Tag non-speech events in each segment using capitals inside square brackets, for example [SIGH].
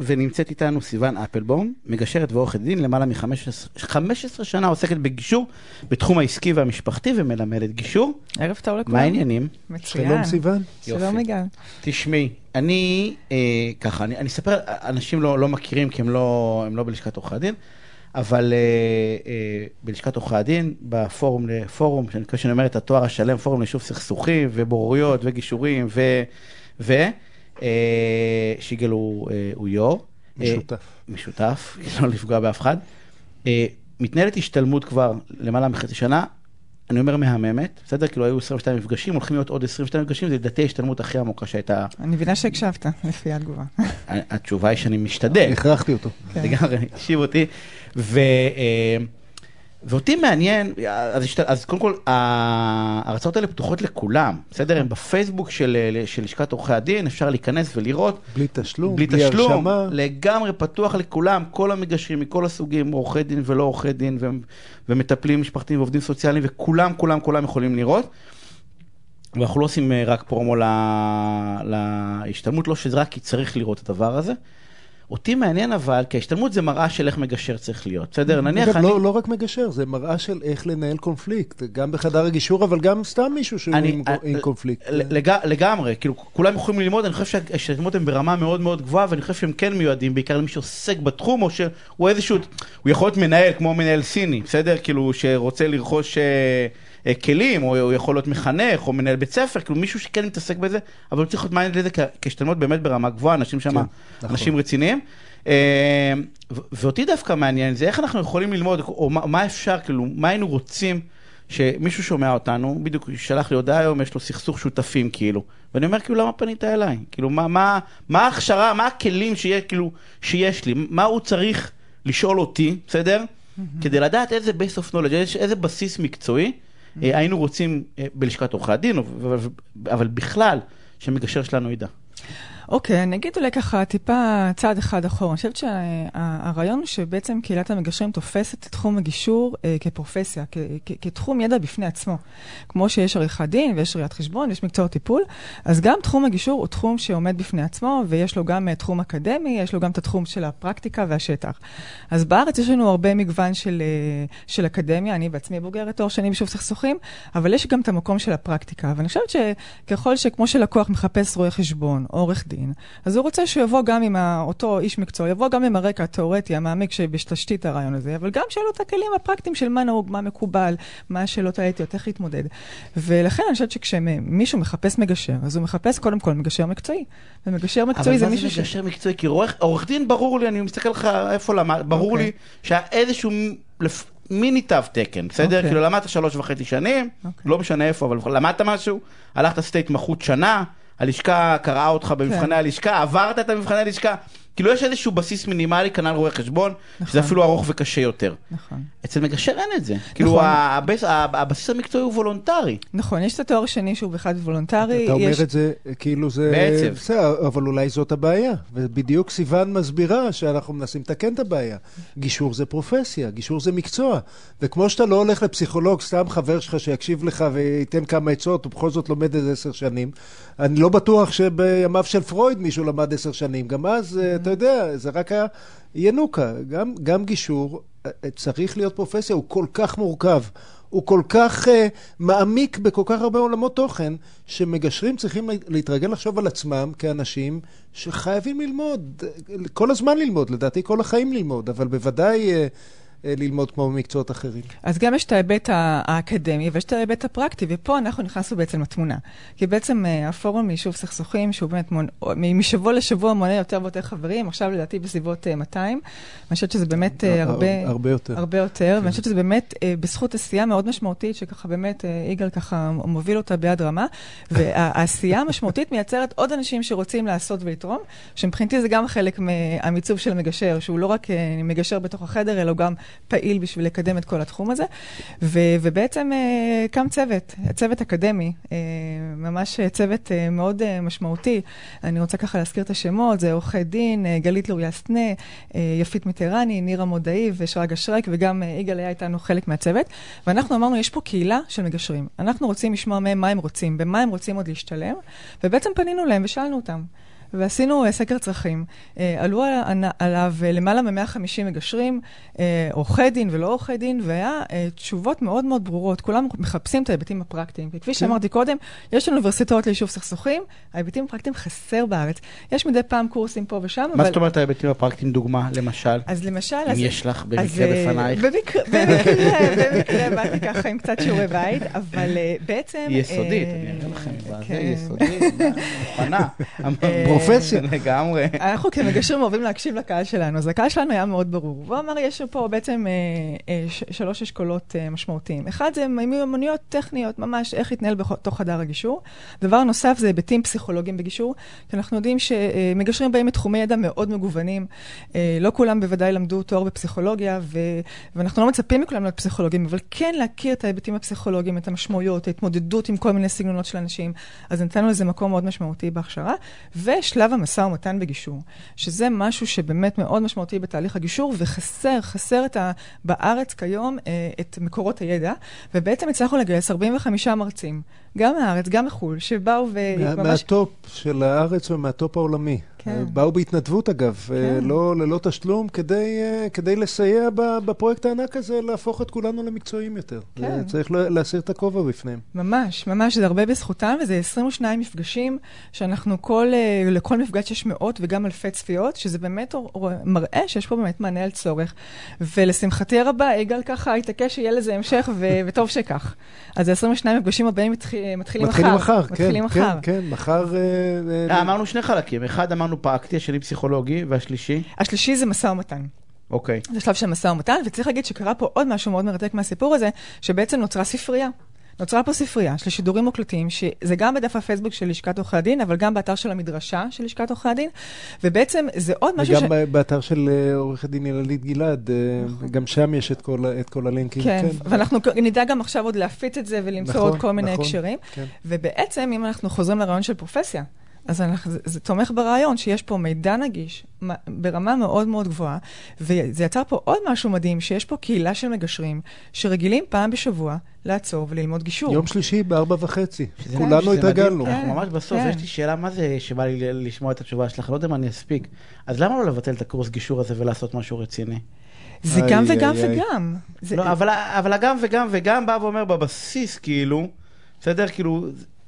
ונמצאת איתנו סיוון אפלבום, מגשרת ועורכת דין, למעלה מ-15 שנה עוסקת בגישור בתחום העסקי והמשפחתי ומלמדת גישור. ערב טוב לכולם. מה העניינים? מצוין. שלום סיוון. שלום יגאל. תשמעי, אני אה, ככה, אני, אני אספר, אנשים לא, לא מכירים כי הם לא, הם לא בלשכת עורכי הדין, אבל אה, אה, בלשכת עורכי הדין, בפורום, פורום, שאני מקווה שאני אומר את התואר השלם, פורום ליישוב סכסוכים ובוררויות וגישורים ו... ו שיגל הוא, אה, הוא יו"ר. אה, משותף. משותף, [LAUGHS] לא לפגוע באף אחד. אה, מתנהלת השתלמות כבר למעלה מחצי שנה, אני אומר מהממת, בסדר? כאילו היו 22 מפגשים, הולכים להיות עוד 22 מפגשים, זה לדעתי ההשתלמות הכי עמוקה שהייתה. אני מבינה שהקשבת, [LAUGHS] לפי התגובה. התשובה היא שאני משתדל. הכרחתי אותו. כן. לגמרי, [LAUGHS] הקשיב אותי. ואותי מעניין, אז, השת- אז קודם כל, ההרצאות האלה פתוחות לכולם, בסדר? הם בפייסבוק של, של לשכת עורכי הדין, אפשר להיכנס ולראות. בלי תשלום, בלי בלי תשלום, הרשמה. לגמרי פתוח לכולם, כל המגשרים מכל הסוגים, עורכי דין ולא עורכי דין, ו- ומטפלים משפחתיים ועובדים סוציאליים, וכולם, כולם, כולם יכולים לראות. ואנחנו לא עושים אה, רק פרומו ל- להשתלמות, לא שזה רק כי צריך לראות את הדבר הזה. אותי מעניין אבל, כי ההשתלמות זה מראה של איך מגשר צריך להיות, בסדר? נניח אגב, אני... לא, לא רק מגשר, זה מראה של איך לנהל קונפליקט, גם בחדר הגישור, אבל גם סתם מישהו שהוא אני- עם, אה, עם קונפליקט. לג- לגמרי, כאילו כולם יכולים ללמוד, אני חושב שההשתלמות הן ברמה מאוד מאוד גבוהה, ואני חושב שהם כן מיועדים בעיקר למי שעוסק בתחום, או שהוא איזשהו, הוא יכול להיות מנהל כמו מנהל סיני, בסדר? כאילו שרוצה לרכוש אה, אה, כלים, או הוא יכול להיות מחנך, או מנהל בית ספר, כאילו מישהו שכן מתעסק בזה, אבל הוא צריך להיות מעניין לזה כהשתלמות באמת ברמה גבוהה, אנשים שם, כן, נכון. אנשים רציניים. אה, ואותי דווקא מעניין זה איך אנחנו יכולים ללמוד, או מה, מה אפשר, כאילו, מה היינו רוצים שמישהו שומע אותנו, בדיוק שלח לי הודעה היום, יש לו סכסוך שותפים כאילו. ואני אומר כאילו, למה פנית אליי? כאילו, מה, מה, מה ההכשרה, מה הכלים שיהיה, כאילו, שיש לי? מה הוא צריך לשאול אותי, בסדר? כדי לדעת איזה base of knowledge, איזה, בסיס מקצועי אה, היינו רוצים אה, בלשכת עורכי הדין, אבל בכלל, שמגשר שלנו ידע. אוקיי, אני אגיד אולי ככה טיפה צעד אחד אחורה. אני חושבת שהרעיון הוא שבעצם קהילת המגשרים תופסת את תחום הגישור אה, כפרופסיה, כ- כ- כתחום ידע בפני עצמו. כמו שיש עריכת דין ויש ראיית חשבון ויש מקצוע טיפול, אז גם תחום הגישור הוא תחום שעומד בפני עצמו, ויש לו גם אה, תחום אקדמי, יש לו גם את התחום של הפרקטיקה והשטח. אז בארץ יש לנו הרבה מגוון של, אה, של אקדמיה, אני בעצמי בוגרת תואר שני בשוב סכסוכים, אבל יש גם את המקום של הפרקטיקה. ואני חושבת שככל שכמו שלקוח מחפש רואה חשבון עורך דין, אז הוא רוצה שהוא יבוא גם עם אותו איש מקצוע, יבוא גם עם הרקע התיאורטי, המעמיק שבתשתית הרעיון הזה, אבל גם שיהיו לו את הכלים הפרקטיים של מה נהוג, מה מקובל, מה השאלות האתיות, איך להתמודד. ולכן אני חושבת שכשמישהו מחפש מגשר, אז הוא מחפש קודם כל מגשר מקצועי. ומגשר מקצועי זה אבל מה מישהו זה מגשר מקצועי? כי עורך, עורך דין ברור לי, אני מסתכל לך איפה למד, ברור אוקיי. לי שהיה איזשהו לפ- מיני תו תקן, בסדר? אוקיי. כאילו למדת שלוש וחצי שנים, אוקיי. לא משנה איפה, אבל למדת משהו, הלכת עשית התמחות שנה, הלשכה קראה אותך במבחני כן. הלשכה, עברת את המבחני הלשכה, כאילו יש איזשהו בסיס מינימלי, כנ"ל רואה חשבון, שזה נכון. אפילו ארוך וקשה יותר. נכון. אצל מגשר אין את זה. כאילו נכון. הבס- הבסיס המקצועי הוא וולונטרי. נכון, יש את התואר השני שהוא בכלל וולונטרי. אתה אומר יש... את זה כאילו זה... בעצב. בסדר, אבל אולי זאת הבעיה. ובדיוק סיוון מסבירה שאנחנו מנסים לתקן את הבעיה. גישור זה פרופסיה, גישור זה מקצוע. וכמו שאתה לא הולך לפסיכולוג, סתם חבר שלך שיקשיב לך וייתן כמה עצות, ובכל זאת לומד איזה עשר שנים, אני לא בטוח שבימיו של פרויד מישהו למד עשר שנים. גם אז, אה, אתה יודע, זה רק היה ינוקה. גם, גם גישור אה, צריך להיות פרופסיה, הוא כל כך מורכב. הוא כל כך uh, מעמיק בכל כך הרבה עולמות תוכן, שמגשרים צריכים להתרגל לחשוב על עצמם כאנשים שחייבים ללמוד, אה, כל הזמן ללמוד, לדעתי כל החיים ללמוד, אבל בוודאי uh, ללמוד כמו במקצועות אחרים. אז גם יש את ההיבט האקדמי ויש את ההיבט הפרקטי, ופה אנחנו נכנסנו בעצם לתמונה. כי בעצם אה, הפורום ליישוב סכסוכים, שהוא באמת מון, מ- משבוע לשבוע מונה יותר ויותר חברים, עכשיו לדעתי בסביבות אה, 200. אני חושבת שזה באמת אה, הרבה... הרבה יותר. הרבה יותר, ואני חושבת שזה באמת אה, בזכות עשייה מאוד משמעותית, שככה באמת אה, יגאל ככה מוביל אותה ביד רמה, [LAUGHS] והעשייה המשמעותית מייצרת עוד אנשים שרוצים לעשות ולתרום, שמבחינתי זה גם חלק מהמיצוב של המגשר, שהוא לא רק אה, מגשר בתוך החדר, אלא גם פעיל בשביל לקדם את כל התחום הזה. ו, ובעצם אה, קם צוות, צוות אקדמי, אה, ממש צוות אה, מאוד משמעותי. אני רוצה ככה להזכיר את השמות, זה עורכי דין, גלית לוריה סנה, יפית מיטרני, נירה מודעי ושרגא שרק, וגם יגאל היה איתנו חלק מהצוות. ואנחנו אמרנו, יש פה קהילה של מגשרים. אנחנו רוצים לשמוע מהם מה הם רוצים, במה הם רוצים עוד להשתלם, ובעצם פנינו להם ושאלנו אותם. ועשינו אה, סקר צרכים. אה, עלו על- עליו אה, למעלה מ-150 מגשרים, עורכי דין ולא עורכי דין, והיה תשובות מאוד מאוד ברורות. כולם מחפשים את ההיבטים הפרקטיים. וכפי שאמרתי קודם, יש אוניברסיטאות ליישוב סכסוכים, ההיבטים הפרקטיים חסר בארץ. יש מדי פעם קורסים פה ושם, מה זאת אומרת ההיבטים הפרקטיים, דוגמה, למשל? אז למשל... אם יש לך במקרה בפנייך. במקרה, במקרה, באתי ככה עם קצת שיעורי בית, אבל בעצם... יסודית, אני אראה לכם, זה כן. יסודית, מוכנה. פרופסיה. [LAUGHS] לגמרי. אנחנו כמגשרים אוהבים להקשיב לקהל שלנו, אז הקהל שלנו היה מאוד ברור. והוא אמר, יש פה בעצם אה, אה, שלוש אשכולות אה, משמעותיים. אחד זה מיומנויות טכניות, ממש איך להתנהל בתוך חדר הגישור. דבר נוסף זה היבטים פסיכולוגיים בגישור, כי אנחנו יודעים שמגשרים באים מתחומי ידע מאוד מגוונים. לא כולם בוודאי למדו תואר בפסיכולוגיה, ו... ואנחנו לא מצפים מכולם להיות פסיכולוגים, אבל כן להכיר את ההיבטים הפסיכולוגיים, את המשמעויות, ההתמודדות עם כל מיני סגנונות של אנשים. אז נתנו לזה מקום מאוד משמעותי בהכשרה. ושלב המשא ומתן בגישור, שזה משהו שבאמת מאוד משמעותי בתהליך הגישור, וחסר, חסר את ה, בארץ כיום אה, את מקורות הידע, ובעצם הצלחנו לגייס 45 מרצים, גם מהארץ, גם מחו"ל, שבאו מה- וממש... מה top של הארץ ומה top העולמי. כן. אה, באו בהתנדבות אגב, כן. אה, לא, ללא תשלום, כדי, אה, כדי לסייע בפרויקט הענק הזה, להפוך את כולנו למקצועיים יותר. כן. צריך לה- להסיר את הכובע בפניהם. ממש, ממש, זה הרבה בזכותם, וזה 22 מפגשים, שאנחנו כל, לכל מפגש יש מאות וגם אלפי צפיות, שזה באמת מראה שיש פה באמת מענה על צורך. ולשמחתי הרבה, יגאל ככה התעקש שיהיה לזה המשך, ו- [LAUGHS] וטוב שכך. אז ה-22 מפגשים הבאים מתחיל, מתחילים מחר. מתחילים מחר, כן, מתחילים כן, מחר. כן, מחר... אה, אה, אמרנו שני חלקים, אחד אמרנו פרקטי, השני פסיכולוגי, והשלישי? השלישי זה משא ומתן. אוקיי. זה שלב של משא ומתן, וצריך להגיד שקרה פה עוד משהו מאוד מרתק מהסיפור הזה, שבעצם נוצרה ספרייה. נוצרה פה ספרייה של שידורים מוקלטים, שזה גם בדף הפייסבוק של לשכת עורכי הדין, אבל גם באתר של המדרשה של לשכת עורכי הדין, ובעצם זה עוד משהו וגם ב- באתר של אה, עורכת דין יללית גלעד, אה, גם שם יש את כל את כל הלינקים. כן, ואנחנו נדע גם עכשיו עוד להפיץ את זה ולמצוא נכון, עוד כל מיני נכון, הקשרים. כן. ובעצם, אם אנחנו חוזרים לרעיון של פרופסיה, אז אנחנו, זה, זה תומך ברעיון שיש פה מידע נגיש ברמה מאוד מאוד גבוהה, וזה יצר פה עוד משהו מדהים, שיש פה קהילה של מגשרים שרגילים פעם בשבוע לעצור וללמוד גישור. יום שלישי בארבע וחצי, כולנו התרגלנו. מדהים. אנחנו ממש בסוף, כן. יש לי שאלה, מה זה שבא לי לשמוע את התשובה שלך? לא יודע אם אני אספיק. אז למה לא לבטל את הקורס גישור הזה ולעשות משהו רציני? זה איי, גם איי, וגם איי. וגם. זה, לא, אבל, אבל הגם וגם וגם בא ואומר בבסיס, כאילו, בסדר? כאילו,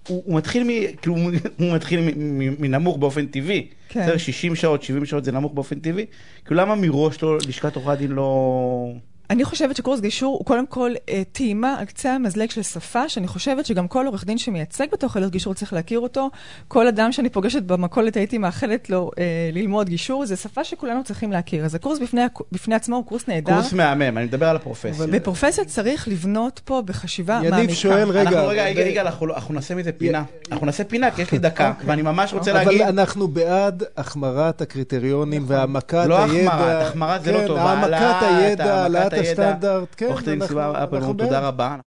הוא, הוא מתחיל, מ, כאילו, הוא- מתחיל מ- מ- מנמוך באופן טבעי. כן. בסדר? 60 שעות, 70 שעות זה נמוך באופן טבעי. כאילו, למה מראש לא, לשכת עורכי הדין לא... אני חושבת שקורס גישור הוא קודם כל אה, טעימה על קצה המזלג של שפה, שאני חושבת שגם כל עורך דין שמייצג בתוך הליך גישור צריך להכיר אותו. כל אדם שאני פוגשת במכולת הייתי מאחלת לו אה, ללמוד גישור, זו שפה שכולנו צריכים להכיר. אז הקורס בפני, בפני עצמו הוא קורס נהדר. קורס מהמם, אני מדבר על הפרופסיה. אבל- בפרופסיה צריך לבנות פה בחשיבה יניב מעמיקה. שואל, רגע, אנחנו רגע, יגאל, יגאל, אנחנו לא- אנחנו נעשה מזה פינה. אנחנו נעשה פינה, כי יש לי דקה, ואני ממש רוצה אבל להגיד... אנחנו בעד החמרת הקריטריונים והעמקת לא הידע. החמרת, החמרת זה לא כן, טוב. העמקת הידע, העלאת. הסטנדרט, כן. עורכת דין אנחנו- סיבה אנחנו אפלבום, בעד. תודה רבה.